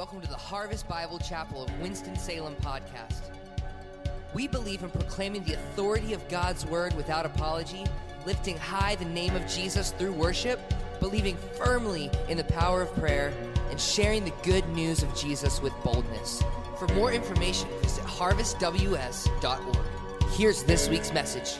Welcome to the Harvest Bible Chapel of Winston-Salem podcast. We believe in proclaiming the authority of God's word without apology, lifting high the name of Jesus through worship, believing firmly in the power of prayer, and sharing the good news of Jesus with boldness. For more information, visit harvestws.org. Here's this week's message.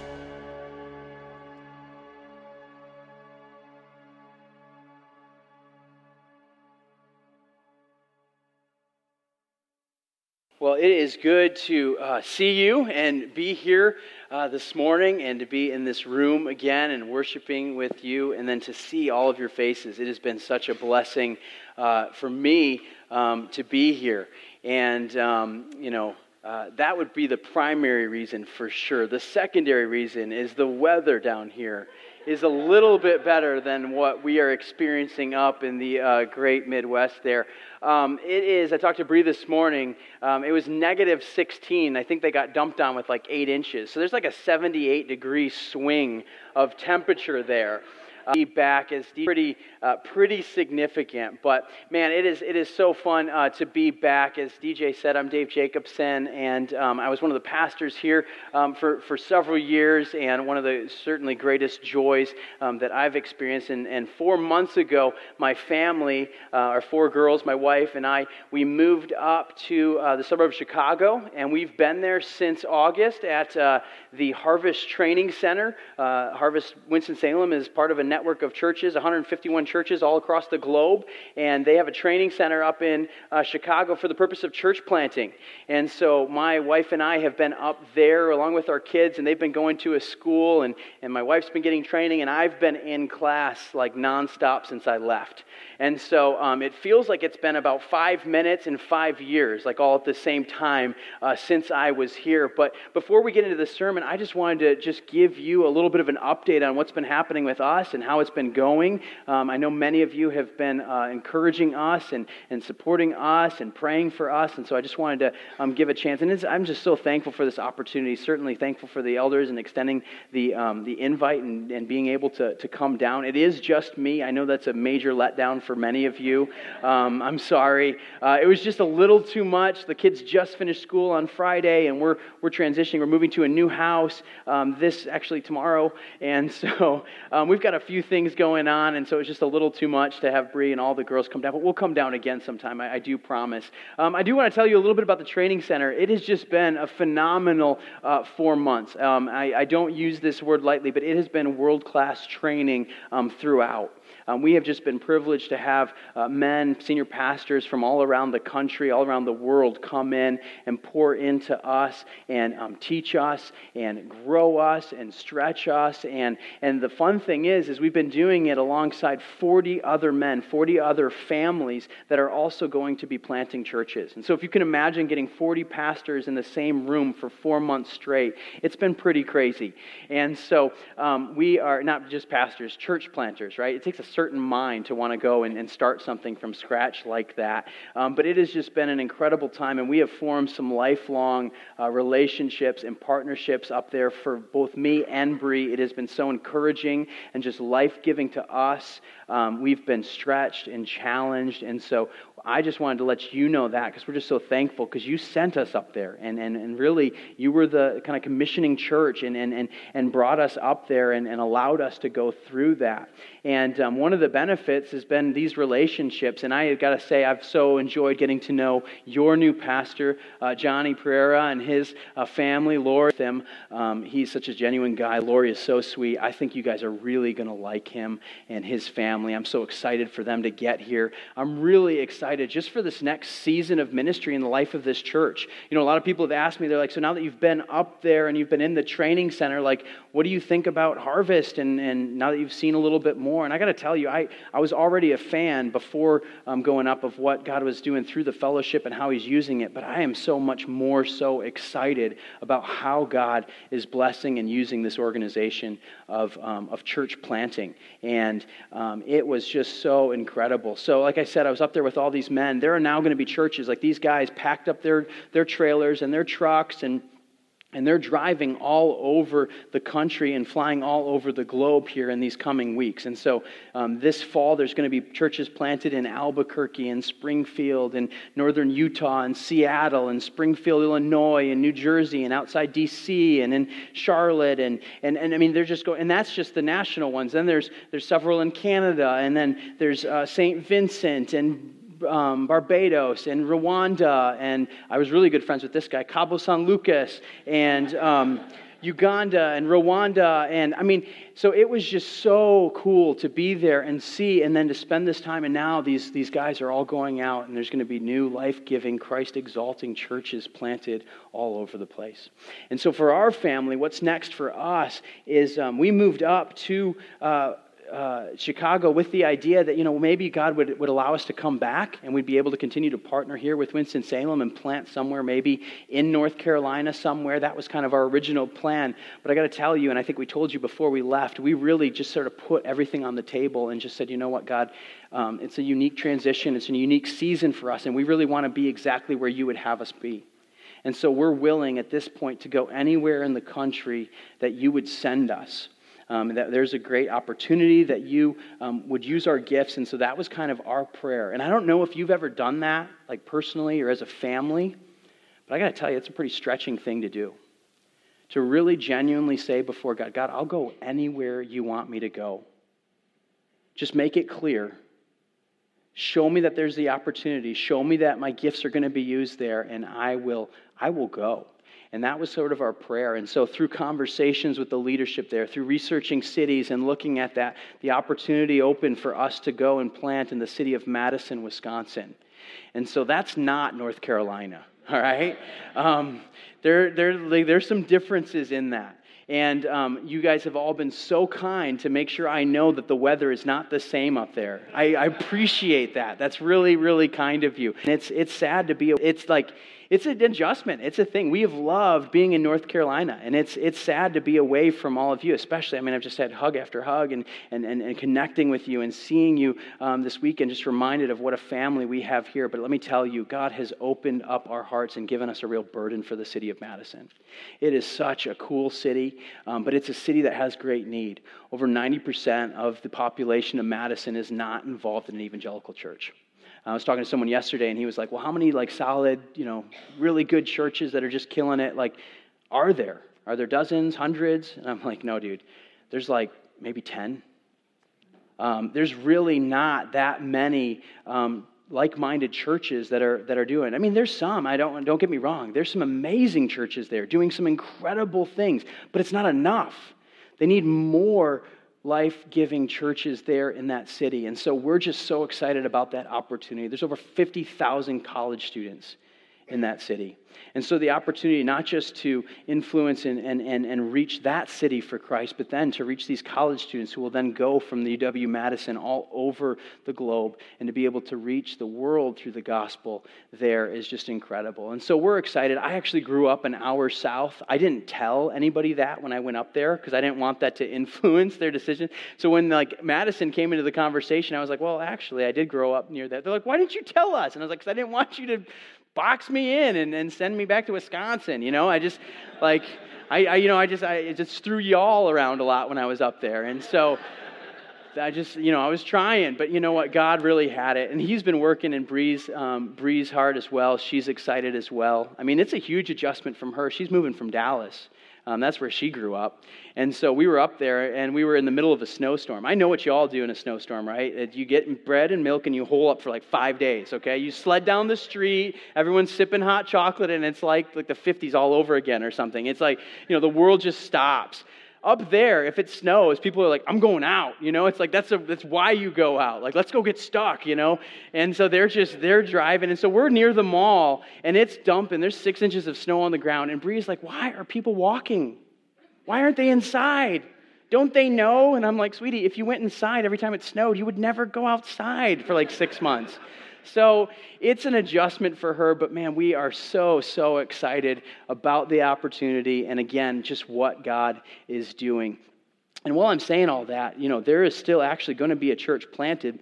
It is good to uh, see you and be here uh, this morning and to be in this room again and worshiping with you and then to see all of your faces. It has been such a blessing uh, for me um, to be here. And, um, you know, uh, that would be the primary reason for sure. The secondary reason is the weather down here is a little bit better than what we are experiencing up in the uh, great Midwest there. Um, it is, I talked to Bree this morning, um, it was negative 16. I think they got dumped on with like eight inches. So there's like a 78 degree swing of temperature there uh, back is pretty, uh, pretty significant. But man, it is, it is so fun uh, to be back. As DJ said, I'm Dave Jacobson, and um, I was one of the pastors here um, for, for several years, and one of the certainly greatest joys um, that I've experienced. And, and four months ago, my family, uh, our four girls, my wife, and I, we moved up to uh, the suburb of Chicago, and we've been there since August at the Harvest Training Center. Harvest Winston-Salem is part of a network of churches, 151 churches all across the globe, and they have a training center up in uh, Chicago for the purpose of church planting. And so my wife and I have been up there along with our kids, and they've been going to a school, and, and my wife's been getting training, and I've been in class like nonstop since I left. And so um, it feels like it's been about five minutes and five years, like all at the same time uh, since I was here. But before we get into the sermon, I just wanted to just give you a little bit of an update on what's been happening with us and how it's been going. Um, I know many of you have been uh, encouraging us and, and supporting us and praying for us. And so I just wanted to um, give a chance. And I'm just so thankful for this opportunity, certainly thankful for the elders and extending the, um, the invite and, and being able to, to come down. It is just me. I know that's a major letdown for many of you. Um, I'm sorry. Uh, it was just a little too much. The kids just finished school on Friday, and we're, we're transitioning. We're moving to a new house um, this actually tomorrow. And so um, we've got a few things going on, and so it was just a little too much to have Bree and all the girls come down. But we'll come down again sometime, I, I do promise. Um, I do want to tell you a little bit about the training center. It has just been a phenomenal uh, four months. Um, I, I, don't use this word lightly, but it has been world class training um, throughout. Um, we have just been privileged to have uh, men, senior pastors from all around the country, all around the world come in and pour into us and um, teach us and grow us and stretch us. And, and the fun thing is, is we've been doing it alongside 40 other men, 40 other families that are also going to be planting churches. And so if you can imagine getting 40 pastors in the same room for four months straight, it's been pretty crazy. And so um, we are not just pastors, church planters, right? It takes a certain mind to want to go and, and start something from scratch like that. Um, but it has just been an incredible time, and we have formed some lifelong uh, relationships and partnerships up there for both me and Bree. It has been so encouraging and just life giving to us. Um, we've been stretched and challenged, and so I just wanted to let you know that because we're just so thankful because you sent us up there and, and, and really you were the kind of commissioning church and, and, and, and brought us up there and, and allowed us to go through that. And um, one of the benefits has been these relationships. And I got to say, I've so enjoyed getting to know your new pastor, uh, Johnny Pereira, and his uh, family, Lori. Them. Um, he's such a genuine guy. Lori is so sweet. I think you guys are really going to like him and his family. I'm so excited for them to get here. I'm really excited excited just for this next season of ministry in the life of this church. You know, a lot of people have asked me, they're like, so now that you've been up there and you've been in the training center, like, what do you think about Harvest? And, and now that you've seen a little bit more, and I got to tell you, I, I was already a fan before um, going up of what God was doing through the fellowship and how He's using it, but I am so much more so excited about how God is blessing and using this organization of, um, of church planting. And um, it was just so incredible. So, like I said, I was up there with all these these men, there are now going to be churches like these guys packed up their, their trailers and their trucks and And they're driving all over the country and flying all over the globe here in these coming weeks. And so um, this fall, there's going to be churches planted in Albuquerque and Springfield and northern Utah and Seattle and Springfield, Illinois and New Jersey and outside D.C. and in Charlotte. And, and, and I mean, they're just going, and that's just the national ones. Then there's, there's several in Canada, and then there's uh, St. Vincent and um, Barbados and Rwanda, and I was really good friends with this guy, Cabo San Lucas, and um, Uganda and Rwanda. And I mean, so it was just so cool to be there and see, and then to spend this time. And now these, these guys are all going out, and there's going to be new life giving, Christ exalting churches planted all over the place. And so for our family, what's next for us is um, we moved up to. Uh, uh, Chicago with the idea that, you know, maybe God would, would allow us to come back and we'd be able to continue to partner here with Winston-Salem and plant somewhere, maybe in North Carolina somewhere. That was kind of our original plan. But I got to tell you, and I think we told you before we left, we really just sort of put everything on the table and just said, you know what, God, um, it's a unique transition. It's a unique season for us, and we really want to be exactly where you would have us be. And so we're willing at this point to go anywhere in the country that you would send us um, that there's a great opportunity that you um, would use our gifts. And so that was kind of our prayer. And I don't know if you've ever done that, like personally or as a family, but I got to tell you, it's a pretty stretching thing to do. To really genuinely say before God, God, I'll go anywhere you want me to go. Just make it clear. Show me that there's the opportunity. Show me that my gifts are going to be used there, and I will, I will go. And that was sort of our prayer. And so, through conversations with the leadership there, through researching cities and looking at that, the opportunity opened for us to go and plant in the city of Madison, Wisconsin. And so, that's not North Carolina, all right? Um, there, there, there's some differences in that. And um, you guys have all been so kind to make sure I know that the weather is not the same up there. I, I appreciate that. That's really, really kind of you. And it's, it's sad to be, it's like, it's an adjustment. It's a thing. We have loved being in North Carolina, and it's, it's sad to be away from all of you, especially. I mean, I've just had hug after hug and, and, and, and connecting with you and seeing you um, this weekend, just reminded of what a family we have here. But let me tell you, God has opened up our hearts and given us a real burden for the city of Madison. It is such a cool city, um, but it's a city that has great need. Over 90% of the population of Madison is not involved in an evangelical church. I was talking to someone yesterday, and he was like, "Well, how many like solid, you know, really good churches that are just killing it? Like, are there? Are there dozens, hundreds?" And I'm like, "No, dude. There's like maybe ten. Um, there's really not that many." Um, like-minded churches that are that are doing. I mean, there's some. I don't don't get me wrong. There's some amazing churches there doing some incredible things, but it's not enough. They need more life giving churches there in that city. And so we're just so excited about that opportunity. There's over 50,000 college students in that city. And so the opportunity not just to influence and, and, and, and reach that city for Christ, but then to reach these college students who will then go from the UW Madison all over the globe and to be able to reach the world through the gospel there is just incredible. And so we're excited. I actually grew up an hour south. I didn't tell anybody that when I went up there because I didn't want that to influence their decision. So when like Madison came into the conversation, I was like, well, actually, I did grow up near that. They're like, why didn't you tell us? And I was like, because I didn't want you to box me in and, and send me back to Wisconsin. You know, I just like I, I you know I just I just threw y'all around a lot when I was up there, and so. I just, you know, I was trying, but you know what? God really had it, and He's been working in Bree's, um, Bree's heart as well. She's excited as well. I mean, it's a huge adjustment from her. She's moving from Dallas, um, that's where she grew up. And so we were up there and we were in the middle of a snowstorm. I know what you all do in a snowstorm, right? You get bread and milk and you hole up for like five days, okay? You sled down the street, everyone's sipping hot chocolate, and it's like, like the 50s all over again or something. It's like, you know, the world just stops up there, if it snows, people are like, I'm going out, you know? It's like, that's, a, that's why you go out. Like, let's go get stuck, you know? And so they're just, they're driving. And so we're near the mall, and it's dumping. There's six inches of snow on the ground. And Bree's like, why are people walking? Why aren't they inside? Don't they know? And I'm like, sweetie, if you went inside every time it snowed, you would never go outside for like six months. So it's an adjustment for her, but man, we are so, so excited about the opportunity and again, just what God is doing. And while I'm saying all that, you know, there is still actually going to be a church planted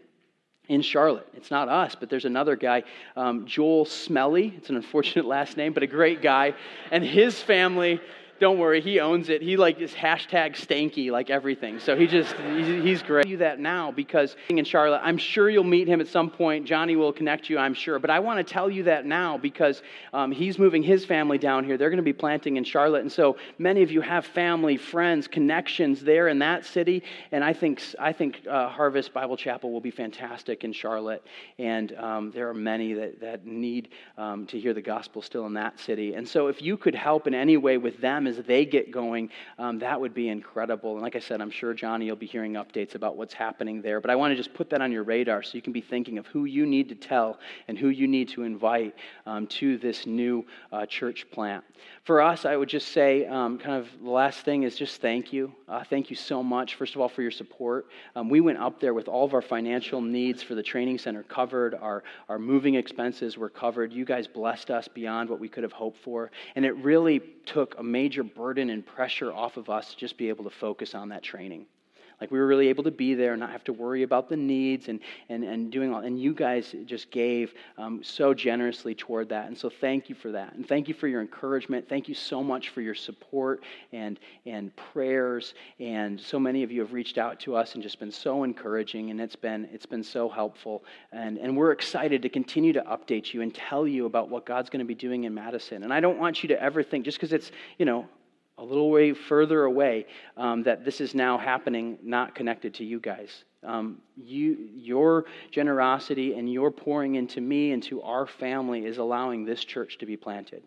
in Charlotte. It's not us, but there's another guy, um, Joel Smelly. It's an unfortunate last name, but a great guy. And his family don't worry, he owns it. He like is hashtag stanky like everything. So he just he's, great. You that now because in Charlotte, I'm sure you'll meet him at some point. Johnny will connect you, I'm sure. But I want to tell you that now because um, he's moving his family down here. They're going to be planting in Charlotte, and so many of you have family, friends, connections there in that city. And I think I think uh, Harvest Bible Chapel will be fantastic in Charlotte. And um, there are many that that need um, to hear the gospel still in that city. And so if you could help in any way with them as they get going, um, that would be incredible. And like I said, I'm sure Johnny, you'll be hearing updates about what's happening there. But I want to just put that on your radar so you can be thinking of who you need to tell and who you need to invite um, to this new uh, church plant. For us, I would just say, um, kind of the last thing is just thank you. Uh, thank you so much, first of all, for your support. Um, we went up there with all of our financial needs for the training center covered, our, our moving expenses were covered. You guys blessed us beyond what we could have hoped for. And it really took a major burden and pressure off of us to just be able to focus on that training. Like we were really able to be there and not have to worry about the needs and, and, and doing all. And you guys just gave um, so generously toward that. And so thank you for that. And thank you for your encouragement. Thank you so much for your support and, and prayers. And so many of you have reached out to us and just been so encouraging. And it's been, it's been so helpful. And, and we're excited to continue to update you and tell you about what God's going to be doing in Madison. And I don't want you to ever think, just because it's, you know, a little way further away, um, that this is now happening not connected to you guys. Um, you, your generosity and your pouring into me and to our family is allowing this church to be planted.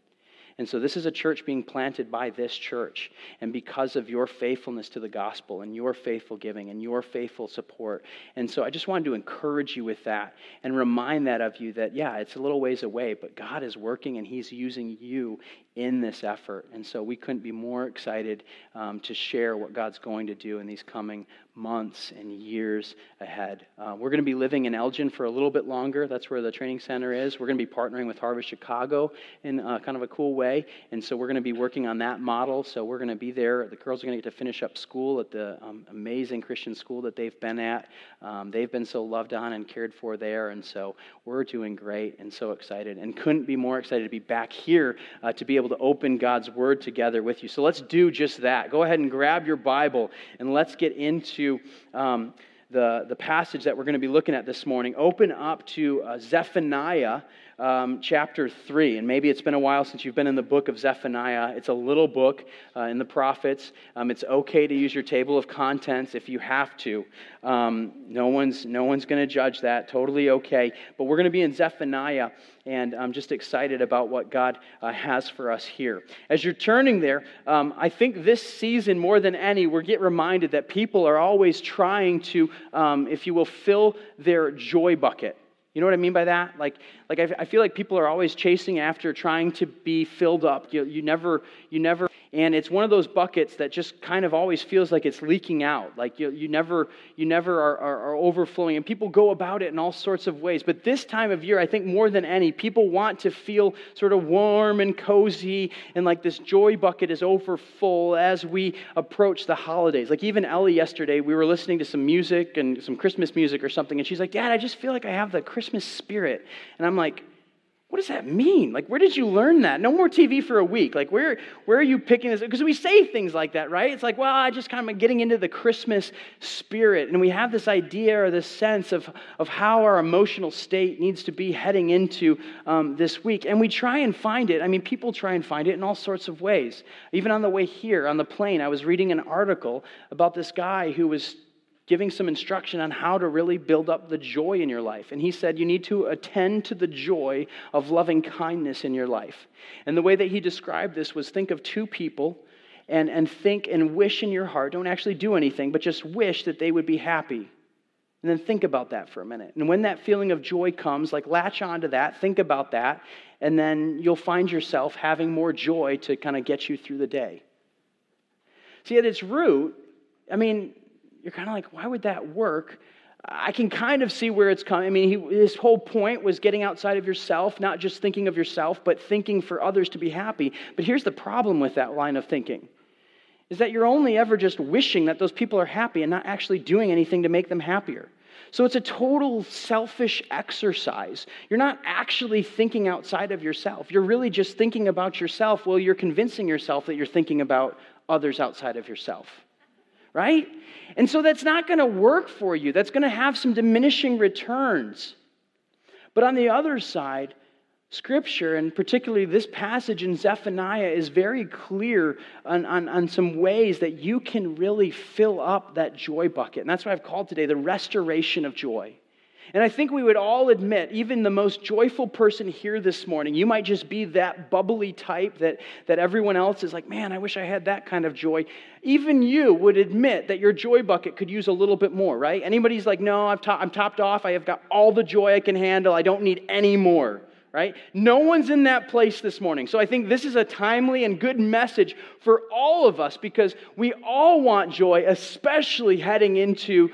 And so, this is a church being planted by this church. And because of your faithfulness to the gospel and your faithful giving and your faithful support. And so, I just wanted to encourage you with that and remind that of you that, yeah, it's a little ways away, but God is working and He's using you in this effort. And so we couldn't be more excited um, to share what God's going to do in these coming months and years ahead. Uh, we're going to be living in Elgin for a little bit longer. That's where the training center is. We're going to be partnering with Harvest Chicago in uh, kind of a cool way. And so we're going to be working on that model. So we're going to be there. The girls are going to get to finish up school at the um, amazing Christian school that they've been at. Um, they've been so loved on and cared for there. And so we're doing great and so excited. And couldn't be more excited to be back here uh, to be able to open God's Word together with you. So let's do just that. Go ahead and grab your Bible and let's get into um, the, the passage that we're going to be looking at this morning. Open up to uh, Zephaniah um, chapter 3. And maybe it's been a while since you've been in the book of Zephaniah. It's a little book uh, in the prophets. Um, it's okay to use your table of contents if you have to. Um, no one's, no one's going to judge that. Totally okay. But we're going to be in Zephaniah, and I'm just excited about what God uh, has for us here. As you're turning there, um, I think this season, more than any, we get reminded that people are always trying to, um, if you will, fill their joy bucket. You know what I mean by that? Like, like I, I feel like people are always chasing after trying to be filled up. You, you never, you never, and it's one of those buckets that just kind of always feels like it's leaking out. Like you, you never, you never are, are, are overflowing, and people go about it in all sorts of ways. But this time of year, I think more than any, people want to feel sort of warm and cozy, and like this joy bucket is over full as we approach the holidays. Like even Ellie yesterday, we were listening to some music and some Christmas music or something, and she's like, "Dad, I just feel like I have the Christmas." Christmas spirit. And I'm like, what does that mean? Like, where did you learn that? No more TV for a week. Like, where, where are you picking this? Because we say things like that, right? It's like, well, I just kind of getting into the Christmas spirit. And we have this idea or this sense of, of how our emotional state needs to be heading into um, this week. And we try and find it. I mean, people try and find it in all sorts of ways. Even on the way here, on the plane, I was reading an article about this guy who was giving some instruction on how to really build up the joy in your life. And he said, You need to attend to the joy of loving kindness in your life. And the way that he described this was think of two people and, and think and wish in your heart. Don't actually do anything, but just wish that they would be happy. And then think about that for a minute. And when that feeling of joy comes, like latch onto that, think about that, and then you'll find yourself having more joy to kind of get you through the day. See, at its root, I mean, you're kind of like, why would that work? I can kind of see where it's coming. I mean, he, his whole point was getting outside of yourself, not just thinking of yourself, but thinking for others to be happy. But here's the problem with that line of thinking is that you're only ever just wishing that those people are happy and not actually doing anything to make them happier. So it's a total selfish exercise. You're not actually thinking outside of yourself. You're really just thinking about yourself. Well, you're convincing yourself that you're thinking about others outside of yourself. Right? And so that's not going to work for you. That's going to have some diminishing returns. But on the other side, Scripture, and particularly this passage in Zephaniah, is very clear on, on, on, some ways that you can really fill up that joy bucket. And that's what I've called today the restoration of joy. And I think we would all admit, even the most joyful person here this morning, you might just be that bubbly type that, that everyone else is like, man, I wish I had that kind of joy. Even you would admit that your joy bucket could use a little bit more, right? Anybody's like, no, I'm, to- I'm topped off. I have got all the joy I can handle. I don't need any more right? No one's in that place this morning. So I think this is a timely and good message for all of us because we all want joy, especially heading into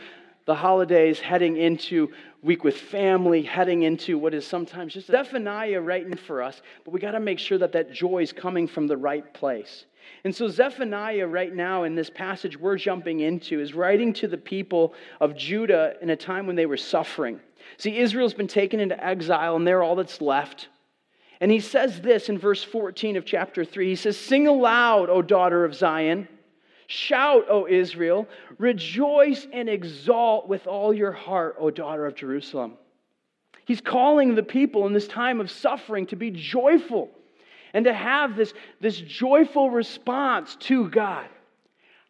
the holidays, heading into week with family, heading into what is sometimes just Zephaniah writing for us, but we got to make sure that that joy is coming from the right place. And so, Zephaniah, right now in this passage we're jumping into, is writing to the people of Judah in a time when they were suffering. See, Israel's been taken into exile, and they're all that's left. And he says this in verse 14 of chapter 3. He says, Sing aloud, O daughter of Zion. Shout, O Israel. Rejoice and exalt with all your heart, O daughter of Jerusalem. He's calling the people in this time of suffering to be joyful and to have this, this joyful response to God.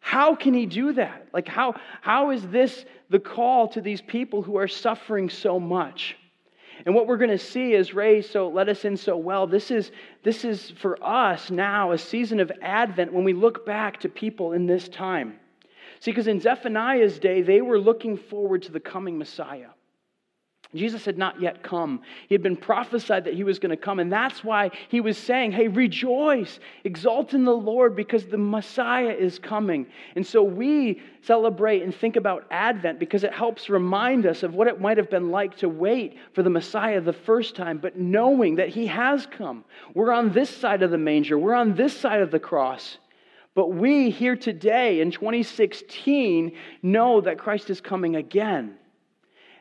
How can he do that? Like, how, how is this the call to these people who are suffering so much? And what we're going to see is Ray so let us in so well. This is, this is for us now a season of Advent when we look back to people in this time. See, because in Zephaniah's day, they were looking forward to the coming Messiah. Jesus had not yet come. He had been prophesied that he was going to come. And that's why he was saying, Hey, rejoice, exalt in the Lord, because the Messiah is coming. And so we celebrate and think about Advent because it helps remind us of what it might have been like to wait for the Messiah the first time, but knowing that he has come. We're on this side of the manger, we're on this side of the cross. But we here today in 2016 know that Christ is coming again.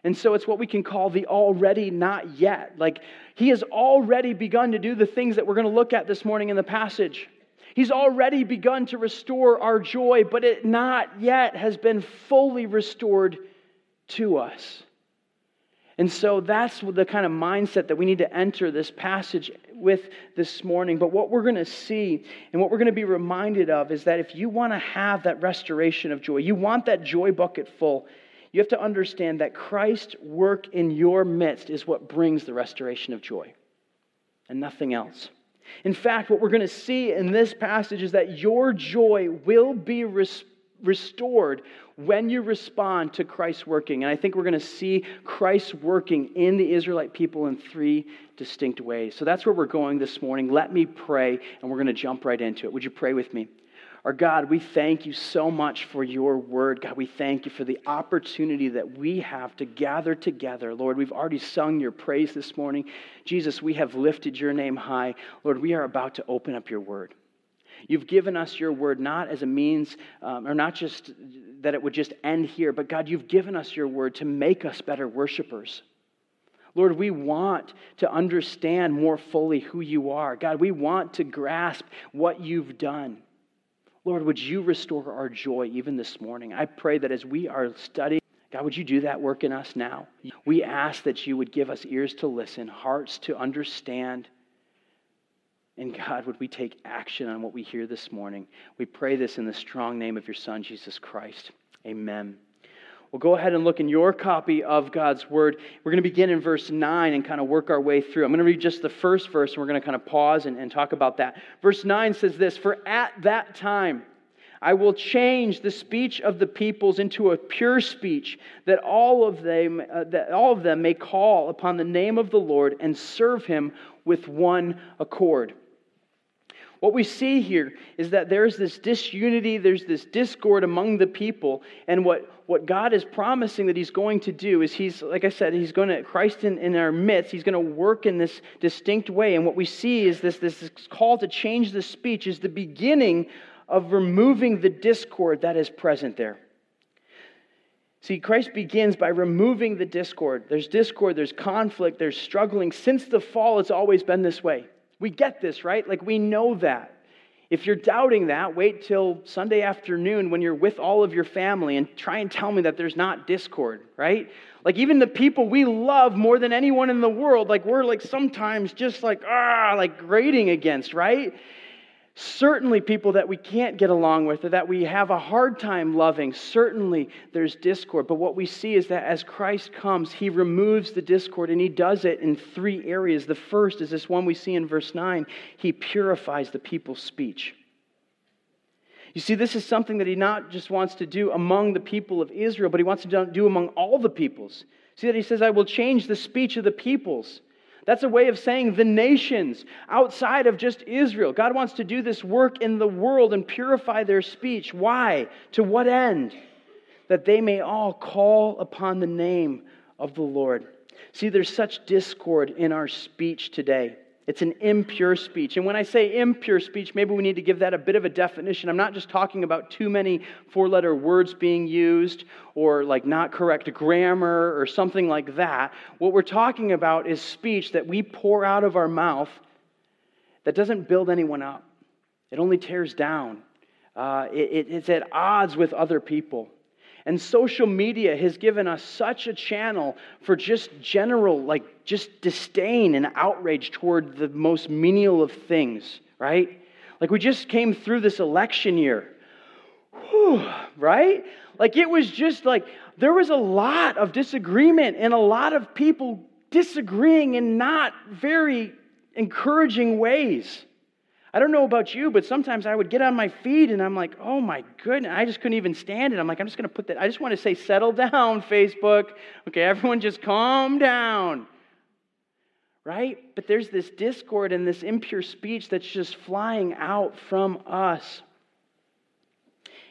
And so it's what we can call the already not yet. Like he has already begun to do the things that we're going to look at this morning in the passage. He's already begun to restore our joy, but it not yet has been fully restored to us. And so that's the kind of mindset that we need to enter this passage with this morning. But what we're going to see and what we're going to be reminded of is that if you want to have that restoration of joy, you want that joy bucket full, you have to understand that Christ's work in your midst is what brings the restoration of joy and nothing else. In fact, what we're going to see in this passage is that your joy will be res- restored when you respond to Christ's working. And I think we're going to see Christ working in the Israelite people in three distinct ways. So that's where we're going this morning. Let me pray, and we're going to jump right into it. Would you pray with me? Our God, we thank you so much for your word. God, we thank you for the opportunity that we have to gather together. Lord, we've already sung your praise this morning. Jesus, we have lifted your name high. Lord, we are about to open up your word. You've given us your word not as a means, um, or not just that it would just end here, but God, you've given us your word to make us better worshipers. Lord, we want to understand more fully who you are. God, we want to grasp what you've done. Lord, would you restore our joy even this morning? I pray that as we are studying, God, would you do that work in us now? We ask that you would give us ears to listen, hearts to understand. And God, would we take action on what we hear this morning? We pray this in the strong name of your Son, Jesus Christ. Amen. Well, go ahead and look in your copy of God's Word. We're going to begin in verse 9 and kind of work our way through. I'm going to read just the first verse, and we're going to kind of pause and, and talk about that. Verse 9 says this For at that time, I will change the speech of the peoples into a pure speech, that all of them, uh, that all of them may call upon the name of the Lord and serve him with one accord. What we see here is that there's this disunity, there's this discord among the people, and what, what God is promising that He's going to do is He's, like I said, He's going to, Christ in, in our midst, He's going to work in this distinct way. And what we see is this, this call to change the speech is the beginning of removing the discord that is present there. See, Christ begins by removing the discord. There's discord, there's conflict, there's struggling. Since the fall, it's always been this way. We get this, right? Like we know that. If you're doubting that, wait till Sunday afternoon when you're with all of your family and try and tell me that there's not discord, right? Like even the people we love more than anyone in the world, like we're like sometimes just like, ah, like grating against, right? Certainly, people that we can't get along with or that we have a hard time loving, certainly there's discord. But what we see is that as Christ comes, he removes the discord and he does it in three areas. The first is this one we see in verse 9 he purifies the people's speech. You see, this is something that he not just wants to do among the people of Israel, but he wants to do among all the peoples. See that he says, I will change the speech of the peoples. That's a way of saying the nations outside of just Israel. God wants to do this work in the world and purify their speech. Why? To what end? That they may all call upon the name of the Lord. See, there's such discord in our speech today. It's an impure speech. And when I say impure speech, maybe we need to give that a bit of a definition. I'm not just talking about too many four letter words being used or like not correct grammar or something like that. What we're talking about is speech that we pour out of our mouth that doesn't build anyone up, it only tears down. Uh, it, it's at odds with other people. And social media has given us such a channel for just general, like just disdain and outrage toward the most menial of things, right? Like we just came through this election year, Whew, right? Like it was just like there was a lot of disagreement and a lot of people disagreeing in not very encouraging ways. I don't know about you, but sometimes I would get on my feet and I'm like, oh my goodness, I just couldn't even stand it. I'm like, I'm just going to put that, I just want to say, settle down, Facebook. Okay, everyone just calm down. Right? But there's this discord and this impure speech that's just flying out from us.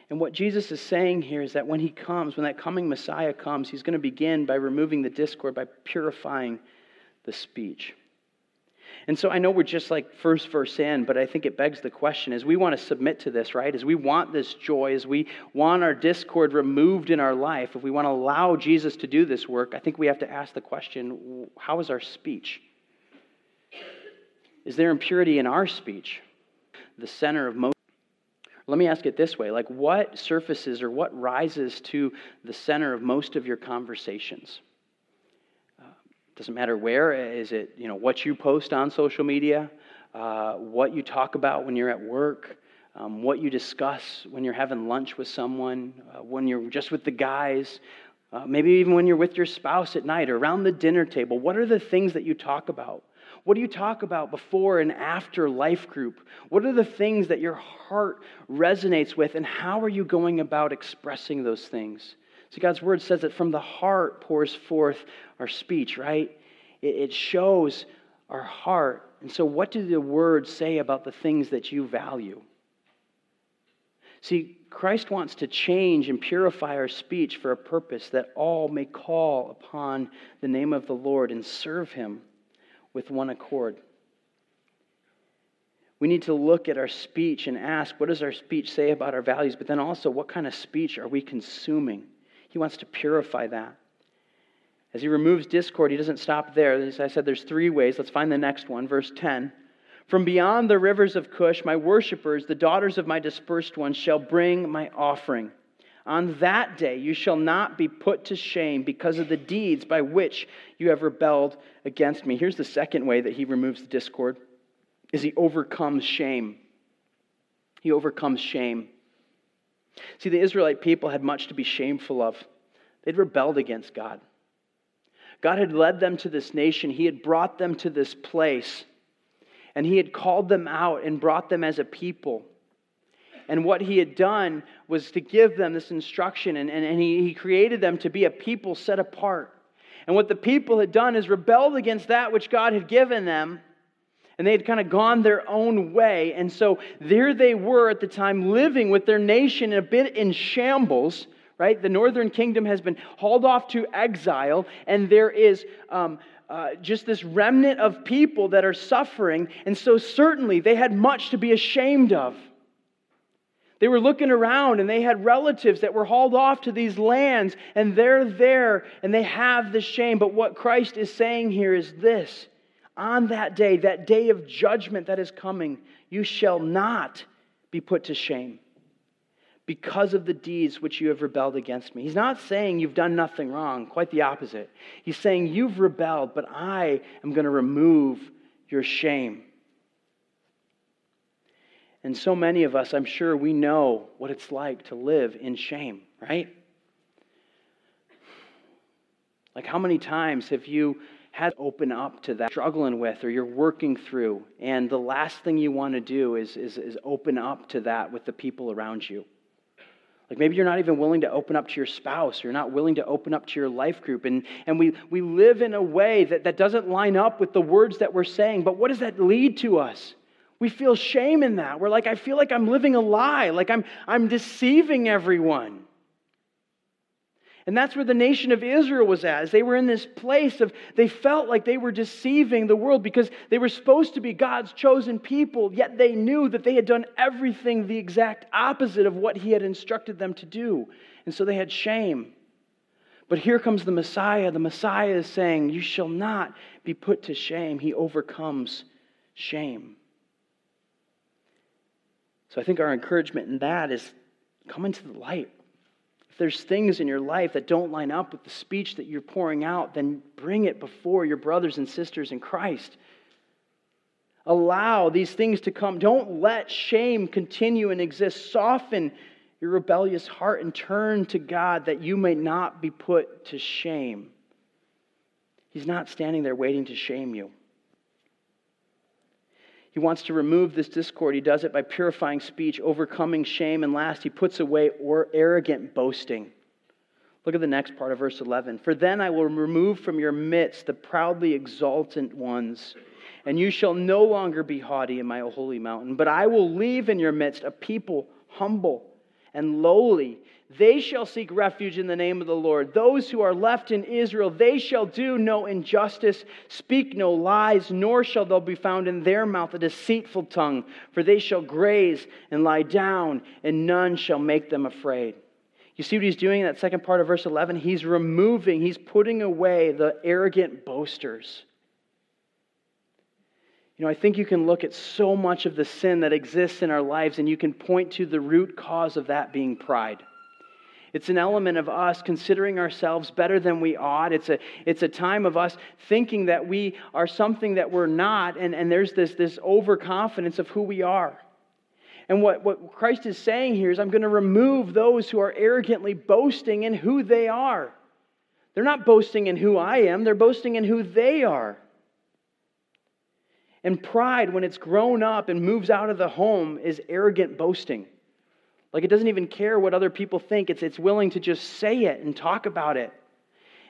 And what Jesus is saying here is that when he comes, when that coming Messiah comes, he's going to begin by removing the discord, by purifying the speech. And so I know we're just like first verse in, but I think it begs the question as we want to submit to this, right? As we want this joy, as we want our discord removed in our life, if we want to allow Jesus to do this work, I think we have to ask the question how is our speech? Is there impurity in our speech? The center of most. Let me ask it this way like, what surfaces or what rises to the center of most of your conversations? Doesn't matter where. Is it you know what you post on social media, uh, what you talk about when you're at work, um, what you discuss when you're having lunch with someone, uh, when you're just with the guys, uh, maybe even when you're with your spouse at night or around the dinner table. What are the things that you talk about? What do you talk about before and after life group? What are the things that your heart resonates with, and how are you going about expressing those things? See, God's word says that from the heart pours forth our speech, right? It, it shows our heart. And so, what do the words say about the things that you value? See, Christ wants to change and purify our speech for a purpose that all may call upon the name of the Lord and serve him with one accord. We need to look at our speech and ask, what does our speech say about our values? But then also, what kind of speech are we consuming? He wants to purify that. As he removes discord, he doesn't stop there. As I said, there's three ways. Let's find the next one. Verse 10. From beyond the rivers of Cush, my worshippers, the daughters of my dispersed ones, shall bring my offering. On that day you shall not be put to shame because of the deeds by which you have rebelled against me. Here's the second way that he removes the discord is he overcomes shame. He overcomes shame. See, the Israelite people had much to be shameful of. They'd rebelled against God. God had led them to this nation, He had brought them to this place, and He had called them out and brought them as a people. And what He had done was to give them this instruction, and, and, and he, he created them to be a people set apart. And what the people had done is rebelled against that which God had given them and they had kind of gone their own way. And so there they were at the time living with their nation a bit in shambles, right? The northern kingdom has been hauled off to exile, and there is um, uh, just this remnant of people that are suffering. And so certainly they had much to be ashamed of. They were looking around and they had relatives that were hauled off to these lands, and they're there and they have the shame. But what Christ is saying here is this on that day, that day of judgment that is coming, you shall not be put to shame because of the deeds which you have rebelled against me. He's not saying you've done nothing wrong, quite the opposite. He's saying you've rebelled, but I am going to remove your shame. And so many of us, I'm sure we know what it's like to live in shame, right? Like, how many times have you to open up to that struggling with or you're working through, and the last thing you want to do is, is, is open up to that with the people around you? Like maybe you're not even willing to open up to your spouse, or you're not willing to open up to your life group. And, and we, we live in a way that, that doesn't line up with the words that we're saying. But what does that lead to us? We feel shame in that. We're like, I feel like I'm living a lie, like I'm, I'm deceiving everyone. And that's where the nation of Israel was at. They were in this place of, they felt like they were deceiving the world because they were supposed to be God's chosen people, yet they knew that they had done everything the exact opposite of what He had instructed them to do. And so they had shame. But here comes the Messiah. The Messiah is saying, You shall not be put to shame. He overcomes shame. So I think our encouragement in that is come into the light. There's things in your life that don't line up with the speech that you're pouring out, then bring it before your brothers and sisters in Christ. Allow these things to come. Don't let shame continue and exist. Soften your rebellious heart and turn to God that you may not be put to shame. He's not standing there waiting to shame you. He wants to remove this discord. He does it by purifying speech, overcoming shame, and last, he puts away or arrogant boasting. Look at the next part of verse 11. For then I will remove from your midst the proudly exultant ones, and you shall no longer be haughty in my holy mountain, but I will leave in your midst a people humble and lowly they shall seek refuge in the name of the Lord. Those who are left in Israel, they shall do no injustice, speak no lies, nor shall there be found in their mouth a deceitful tongue. For they shall graze and lie down, and none shall make them afraid. You see what he's doing in that second part of verse 11? He's removing, he's putting away the arrogant boasters. You know, I think you can look at so much of the sin that exists in our lives and you can point to the root cause of that being pride. It's an element of us considering ourselves better than we ought. It's a, it's a time of us thinking that we are something that we're not, and, and there's this, this overconfidence of who we are. And what, what Christ is saying here is, I'm going to remove those who are arrogantly boasting in who they are. They're not boasting in who I am, they're boasting in who they are. And pride, when it's grown up and moves out of the home, is arrogant boasting. Like it doesn't even care what other people think, it's, it's willing to just say it and talk about it.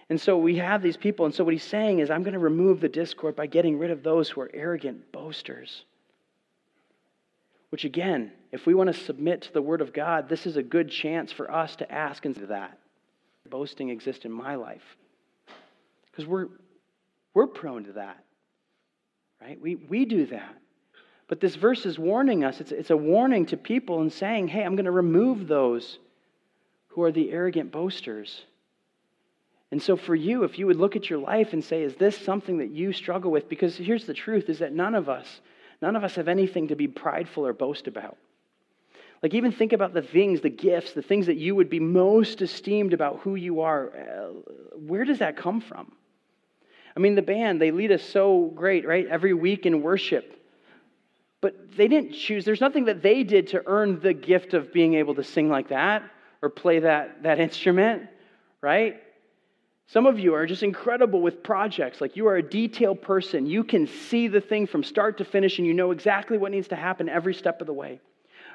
And so we have these people. And so what he's saying is, I'm going to remove the discord by getting rid of those who are arrogant boasters. Which, again, if we want to submit to the Word of God, this is a good chance for us to ask into that. Boasting exists in my life. Because we're, we're prone to that, right? We, we do that. But this verse is warning us. It's, it's a warning to people and saying, hey, I'm going to remove those who are the arrogant boasters. And so for you, if you would look at your life and say, is this something that you struggle with? Because here's the truth is that none of us, none of us have anything to be prideful or boast about. Like, even think about the things, the gifts, the things that you would be most esteemed about who you are. Uh, where does that come from? I mean, the band, they lead us so great, right? Every week in worship. But they didn't choose, there's nothing that they did to earn the gift of being able to sing like that or play that, that instrument, right? Some of you are just incredible with projects. Like you are a detailed person. You can see the thing from start to finish and you know exactly what needs to happen every step of the way.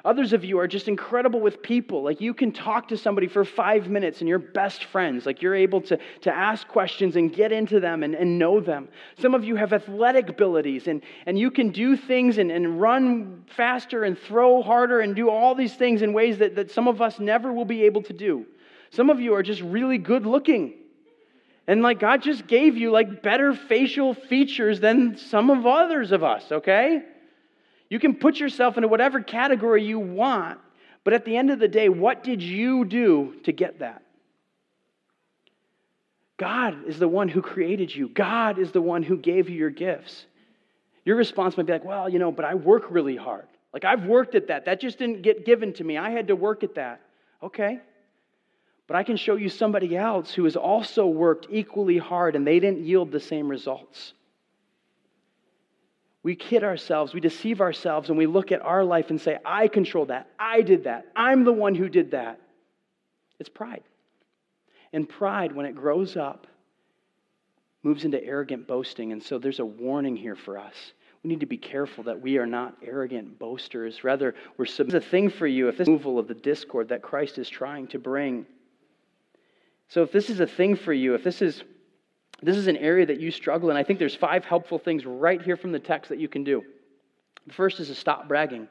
Others of you are just incredible with people. Like you can talk to somebody for five minutes and you're best friends. Like you're able to, to ask questions and get into them and, and know them. Some of you have athletic abilities and, and you can do things and, and run faster and throw harder and do all these things in ways that, that some of us never will be able to do. Some of you are just really good looking. And like God just gave you like better facial features than some of others of us, okay? You can put yourself into whatever category you want, But at the end of the day, what did you do to get that? God is the one who created you. God is the one who gave you your gifts. Your response might be like, well, you know, but I work really hard. Like, I've worked at that. That just didn't get given to me. I had to work at that. Okay. But I can show you somebody else who has also worked equally hard and they didn't yield the same results. We kid ourselves, we deceive ourselves, and we look at our life and say, I control that. I did that. I'm the one who did that. It's pride. And pride, when it grows up, moves into arrogant boasting. And so there's a warning here for us. We need to be careful that we are not arrogant boasters. Rather, we're a thing for you if this removal of the discord that Christ is trying to bring. So if this is a thing for you, if this is this is an area that you struggle in, I think there's five helpful things right here from the text that you can do. The first is to stop bragging.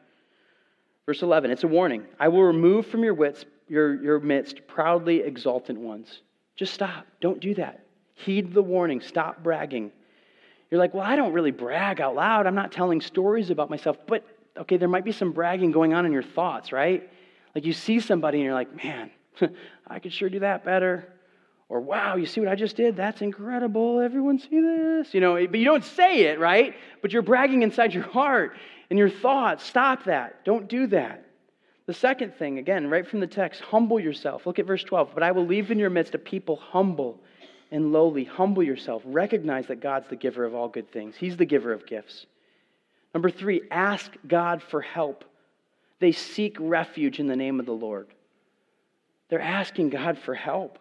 Verse 11, it's a warning. I will remove from your wits, your, your midst proudly exultant ones. Just stop. Don't do that. Heed the warning. Stop bragging. You're like, well, I don't really brag out loud. I'm not telling stories about myself. But, okay, there might be some bragging going on in your thoughts, right? Like you see somebody and you're like, man, I could sure do that better. Or, wow, you see what I just did? That's incredible. Everyone see this? You know, but you don't say it, right? But you're bragging inside your heart and your thoughts. Stop that. Don't do that. The second thing, again, right from the text, humble yourself. Look at verse 12. But I will leave in your midst a people humble and lowly. Humble yourself. Recognize that God's the giver of all good things, He's the giver of gifts. Number three, ask God for help. They seek refuge in the name of the Lord. They're asking God for help.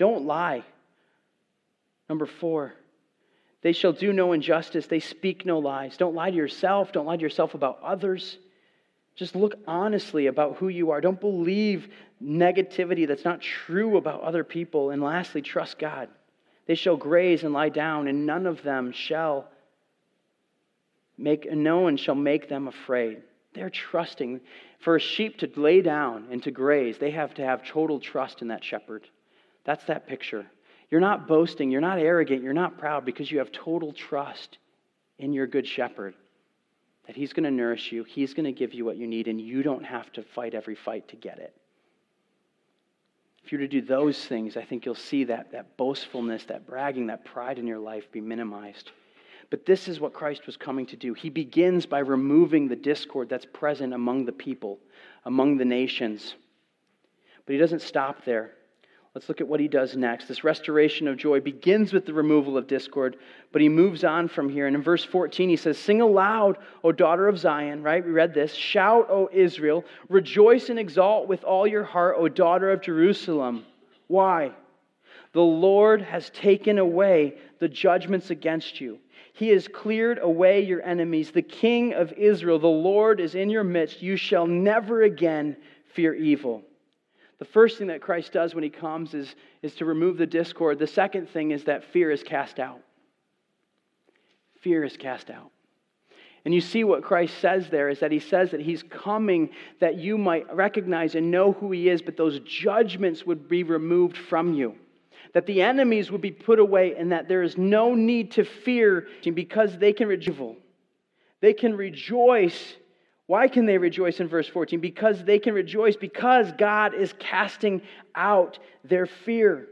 Don't lie. Number four, they shall do no injustice. They speak no lies. Don't lie to yourself. Don't lie to yourself about others. Just look honestly about who you are. Don't believe negativity that's not true about other people. And lastly, trust God. They shall graze and lie down, and none of them shall make, no one shall make them afraid. They're trusting. For a sheep to lay down and to graze, they have to have total trust in that shepherd. That's that picture. You're not boasting, you're not arrogant, you're not proud because you have total trust in your good shepherd that he's going to nourish you, he's going to give you what you need, and you don't have to fight every fight to get it. If you're to do those things, I think you'll see that, that boastfulness, that bragging, that pride in your life be minimized. But this is what Christ was coming to do. He begins by removing the discord that's present among the people, among the nations. But he doesn't stop there. Let's look at what he does next. This restoration of joy begins with the removal of discord, but he moves on from here. And in verse 14, he says, Sing aloud, O daughter of Zion, right? We read this. Shout, O Israel. Rejoice and exalt with all your heart, O daughter of Jerusalem. Why? The Lord has taken away the judgments against you. He has cleared away your enemies. The King of Israel, the Lord, is in your midst. You shall never again fear evil. The first thing that Christ does when he comes is, is to remove the discord. The second thing is that fear is cast out. Fear is cast out. And you see what Christ says there is that he says that he's coming that you might recognize and know who he is, but those judgments would be removed from you. That the enemies would be put away, and that there is no need to fear because they can rejoice. They can rejoice why can they rejoice in verse 14? Because they can rejoice because God is casting out their fear.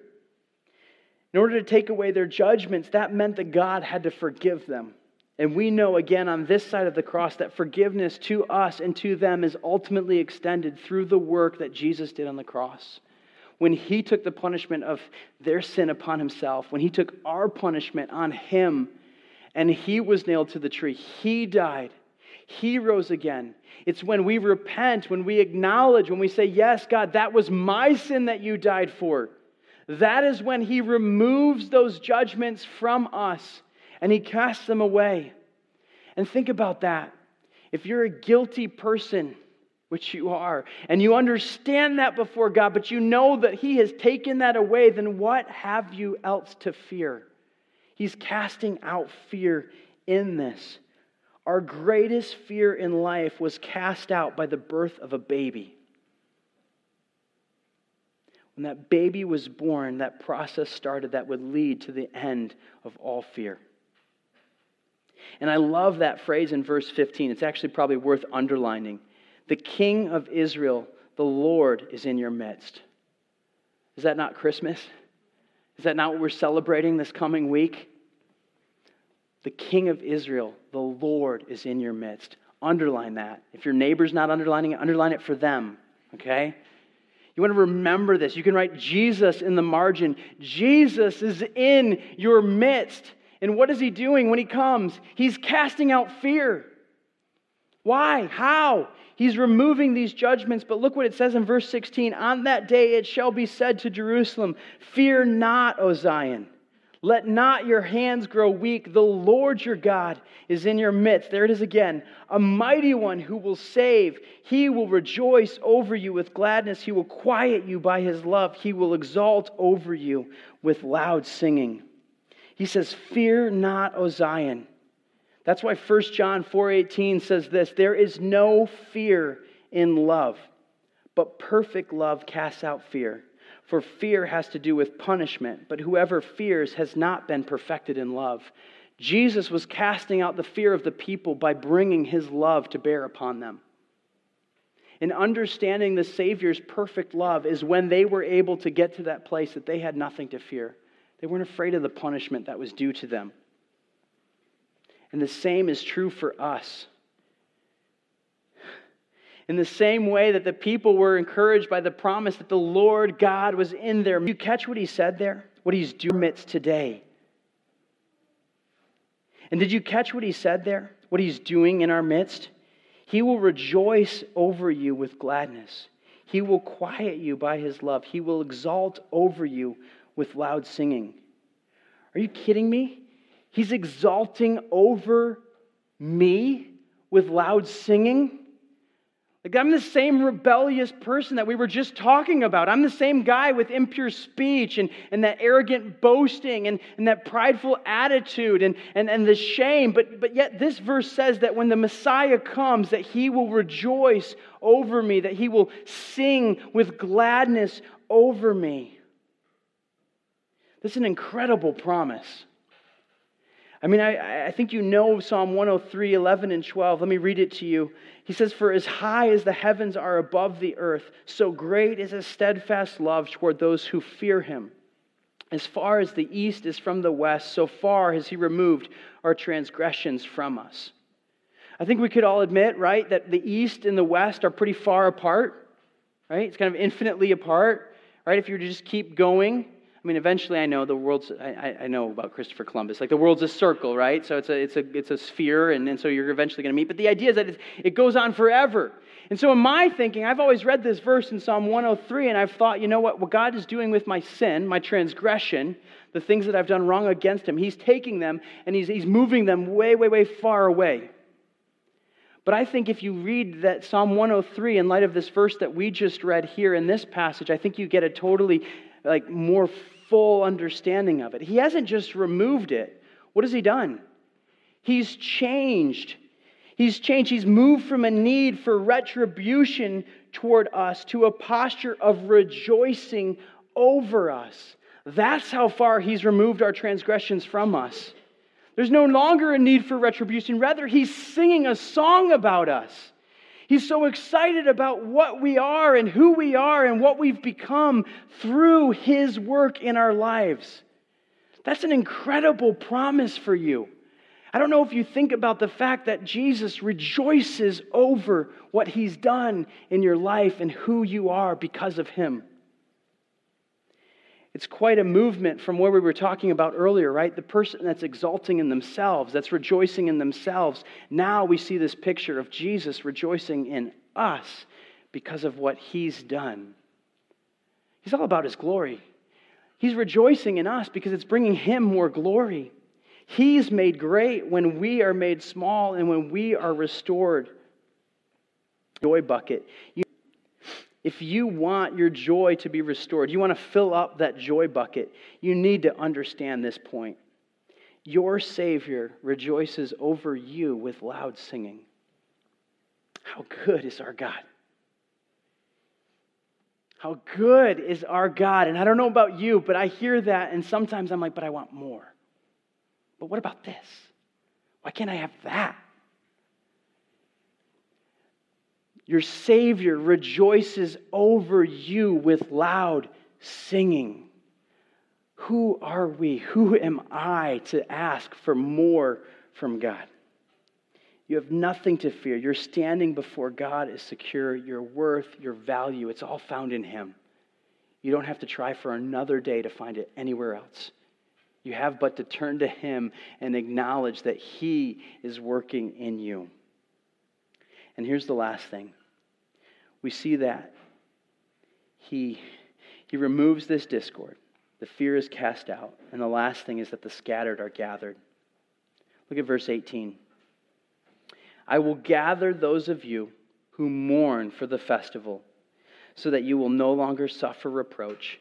In order to take away their judgments, that meant that God had to forgive them. And we know again on this side of the cross that forgiveness to us and to them is ultimately extended through the work that Jesus did on the cross. When he took the punishment of their sin upon himself, when he took our punishment on him, and he was nailed to the tree, he died he rose again. It's when we repent, when we acknowledge, when we say, Yes, God, that was my sin that you died for. That is when He removes those judgments from us and He casts them away. And think about that. If you're a guilty person, which you are, and you understand that before God, but you know that He has taken that away, then what have you else to fear? He's casting out fear in this. Our greatest fear in life was cast out by the birth of a baby. When that baby was born, that process started that would lead to the end of all fear. And I love that phrase in verse 15. It's actually probably worth underlining. The King of Israel, the Lord, is in your midst. Is that not Christmas? Is that not what we're celebrating this coming week? The King of Israel, the Lord, is in your midst. Underline that. If your neighbor's not underlining it, underline it for them, okay? You want to remember this. You can write Jesus in the margin. Jesus is in your midst. And what is he doing when he comes? He's casting out fear. Why? How? He's removing these judgments. But look what it says in verse 16 On that day it shall be said to Jerusalem, Fear not, O Zion. Let not your hands grow weak. The Lord your God is in your midst. There it is again. A mighty one who will save. He will rejoice over you with gladness. He will quiet you by his love. He will exalt over you with loud singing. He says, Fear not, O Zion. That's why 1 John 4:18 says this, there is no fear in love, but perfect love casts out fear. For fear has to do with punishment, but whoever fears has not been perfected in love. Jesus was casting out the fear of the people by bringing his love to bear upon them. And understanding the Savior's perfect love is when they were able to get to that place that they had nothing to fear. They weren't afraid of the punishment that was due to them. And the same is true for us. In the same way that the people were encouraged by the promise that the Lord God was in there. You catch what he said there? What he's doing midst today. And did you catch what he said there? What he's doing in our midst? He will rejoice over you with gladness. He will quiet you by his love. He will exalt over you with loud singing. Are you kidding me? He's exalting over me with loud singing. I'm the same rebellious person that we were just talking about. I'm the same guy with impure speech and, and that arrogant boasting and, and that prideful attitude and, and, and the shame. But, but yet, this verse says that when the Messiah comes, that he will rejoice over me, that he will sing with gladness over me. This is an incredible promise. I mean, I, I think you know Psalm 103, 11, and 12. Let me read it to you. He says, For as high as the heavens are above the earth, so great is his steadfast love toward those who fear him. As far as the east is from the west, so far has he removed our transgressions from us. I think we could all admit, right, that the east and the west are pretty far apart, right? It's kind of infinitely apart, right? If you were to just keep going, mean, eventually I know the world's, I, I know about Christopher Columbus. Like the world's a circle, right? So it's a, it's a, it's a sphere, and, and so you're eventually going to meet. But the idea is that it goes on forever. And so in my thinking, I've always read this verse in Psalm 103, and I've thought, you know what? What God is doing with my sin, my transgression, the things that I've done wrong against Him, He's taking them and He's, he's moving them way, way, way far away. But I think if you read that Psalm 103 in light of this verse that we just read here in this passage, I think you get a totally like more full understanding of it. He hasn't just removed it. What has he done? He's changed. He's changed. He's moved from a need for retribution toward us to a posture of rejoicing over us. That's how far he's removed our transgressions from us. There's no longer a need for retribution. Rather, he's singing a song about us. He's so excited about what we are and who we are and what we've become through His work in our lives. That's an incredible promise for you. I don't know if you think about the fact that Jesus rejoices over what He's done in your life and who you are because of Him. It's quite a movement from where we were talking about earlier, right? The person that's exalting in themselves, that's rejoicing in themselves. Now we see this picture of Jesus rejoicing in us because of what he's done. He's all about his glory. He's rejoicing in us because it's bringing him more glory. He's made great when we are made small and when we are restored. Joy bucket. You if you want your joy to be restored, you want to fill up that joy bucket, you need to understand this point. Your Savior rejoices over you with loud singing. How good is our God? How good is our God? And I don't know about you, but I hear that, and sometimes I'm like, but I want more. But what about this? Why can't I have that? Your Savior rejoices over you with loud singing. Who are we? Who am I to ask for more from God? You have nothing to fear. Your standing before God is secure. Your worth, your value, it's all found in Him. You don't have to try for another day to find it anywhere else. You have but to turn to Him and acknowledge that He is working in you. And here's the last thing we see that He, he removes this discord, the fear is cast out. And the last thing is that the scattered are gathered. Look at verse 18. I will gather those of you who mourn for the festival, so that you will no longer suffer reproach.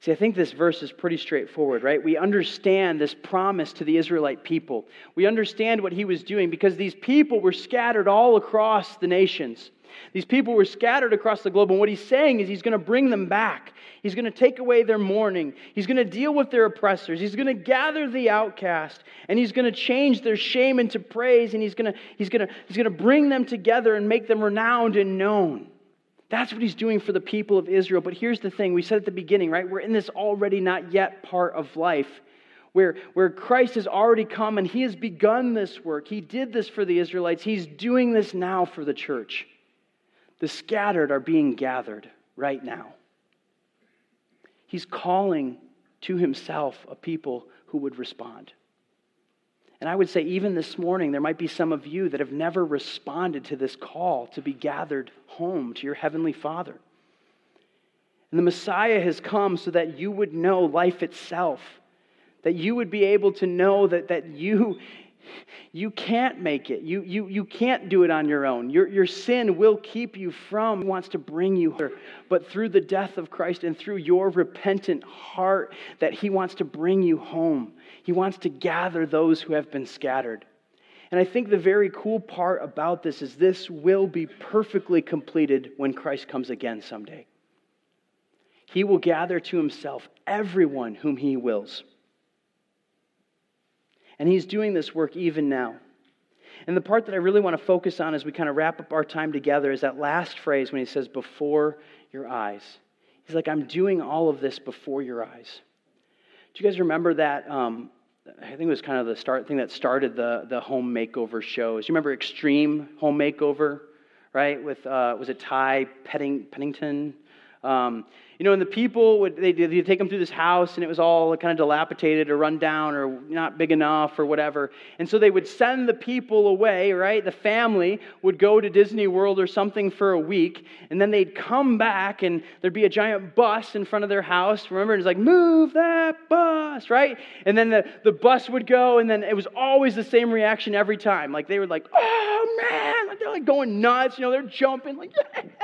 See, I think this verse is pretty straightforward, right? We understand this promise to the Israelite people. We understand what he was doing because these people were scattered all across the nations. These people were scattered across the globe, and what he's saying is he's going to bring them back. He's going to take away their mourning. He's going to deal with their oppressors. He's going to gather the outcast, and he's going to change their shame into praise, and he's going to, he's going to, he's going to bring them together and make them renowned and known. That's what he's doing for the people of Israel. But here's the thing we said at the beginning, right? We're in this already not yet part of life where, where Christ has already come and he has begun this work. He did this for the Israelites. He's doing this now for the church. The scattered are being gathered right now. He's calling to himself a people who would respond. And I would say, even this morning, there might be some of you that have never responded to this call to be gathered home to your Heavenly Father. And the Messiah has come so that you would know life itself, that you would be able to know that, that you, you can't make it. You, you, you can't do it on your own. Your, your sin will keep you from, wants to bring you here. But through the death of Christ and through your repentant heart, that He wants to bring you home. He wants to gather those who have been scattered. And I think the very cool part about this is this will be perfectly completed when Christ comes again someday. He will gather to himself everyone whom he wills. And he's doing this work even now. And the part that I really want to focus on as we kind of wrap up our time together is that last phrase when he says, before your eyes. He's like, I'm doing all of this before your eyes. Do you guys remember that? Um, I think it was kind of the start thing that started the, the home makeover shows. You remember Extreme Home Makeover, right? With, uh, was it Ty Petting, Pennington? Um, you know, and the people would they would take them through this house, and it was all kind of dilapidated or run down or not big enough or whatever. And so they would send the people away, right? The family would go to Disney World or something for a week, and then they'd come back, and there'd be a giant bus in front of their house. Remember, it's like move that bus, right? And then the, the bus would go, and then it was always the same reaction every time. Like they were like, oh man, like they're like going nuts, you know, they're jumping, like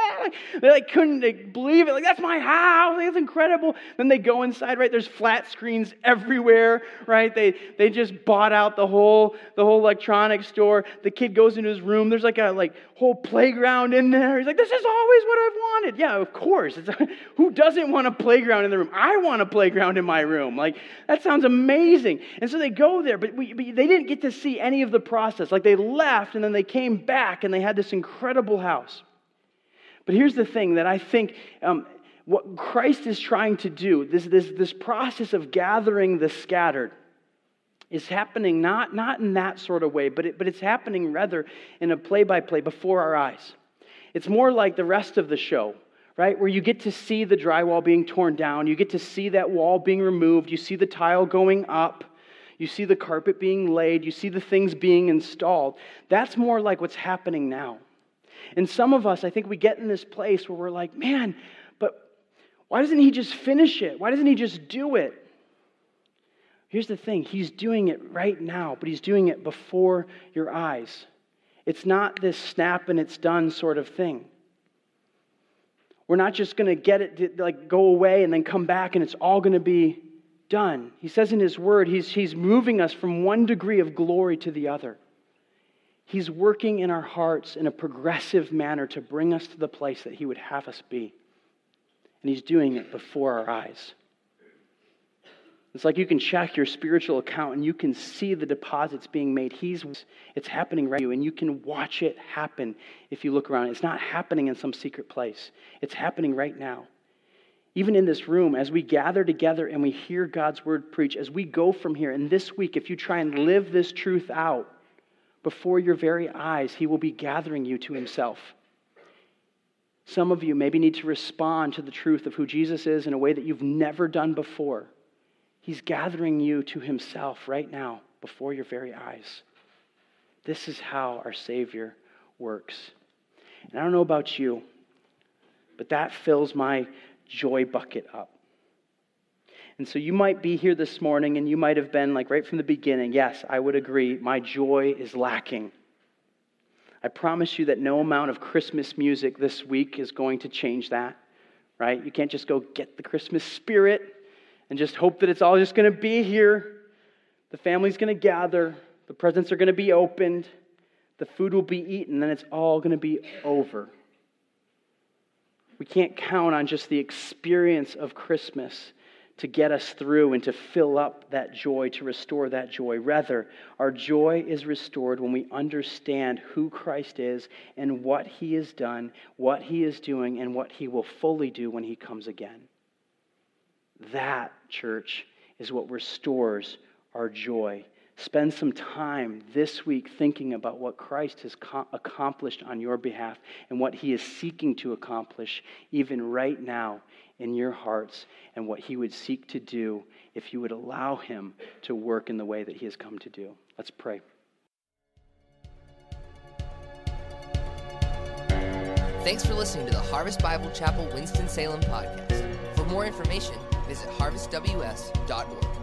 they like couldn't believe it, like that's my house that's incredible. Then they go inside, right? There's flat screens everywhere, right? They, they just bought out the whole, the whole electronics store. The kid goes into his room. There's like a like whole playground in there. He's like, this is always what I've wanted. Yeah, of course. It's, who doesn't want a playground in the room? I want a playground in my room. Like, that sounds amazing. And so they go there, but, we, but they didn't get to see any of the process. Like, they left and then they came back and they had this incredible house. But here's the thing that I think um, what Christ is trying to do, this, this, this process of gathering the scattered, is happening not, not in that sort of way, but, it, but it's happening rather in a play by play before our eyes. It's more like the rest of the show, right? Where you get to see the drywall being torn down, you get to see that wall being removed, you see the tile going up, you see the carpet being laid, you see the things being installed. That's more like what's happening now. And some of us, I think we get in this place where we're like, man, but why doesn't he just finish it? Why doesn't he just do it? Here's the thing He's doing it right now, but He's doing it before your eyes. It's not this snap and it's done sort of thing. We're not just going to get it to like go away and then come back and it's all going to be done. He says in His Word, He's, he's moving us from one degree of glory to the other. He's working in our hearts in a progressive manner to bring us to the place that He would have us be. And He's doing it before our eyes. It's like you can check your spiritual account and you can see the deposits being made. He's, it's happening right you, and you can watch it happen if you look around. It's not happening in some secret place, it's happening right now. Even in this room, as we gather together and we hear God's word preach, as we go from here, and this week, if you try and live this truth out before your very eyes, He will be gathering you to Himself. Some of you maybe need to respond to the truth of who Jesus is in a way that you've never done before. He's gathering you to himself right now before your very eyes. This is how our Savior works. And I don't know about you, but that fills my joy bucket up. And so you might be here this morning and you might have been like right from the beginning, yes, I would agree, my joy is lacking. I promise you that no amount of Christmas music this week is going to change that, right? You can't just go get the Christmas spirit and just hope that it's all just going to be here. The family's going to gather, the presents are going to be opened, the food will be eaten, then it's all going to be over. We can't count on just the experience of Christmas to get us through and to fill up that joy, to restore that joy. Rather, our joy is restored when we understand who Christ is and what he has done, what he is doing, and what he will fully do when he comes again. That, church, is what restores our joy. Spend some time this week thinking about what Christ has co- accomplished on your behalf and what he is seeking to accomplish, even right now in your hearts, and what he would seek to do if you would allow him to work in the way that he has come to do. Let's pray. Thanks for listening to the Harvest Bible Chapel Winston-Salem podcast. For more information, visit harvestws.org.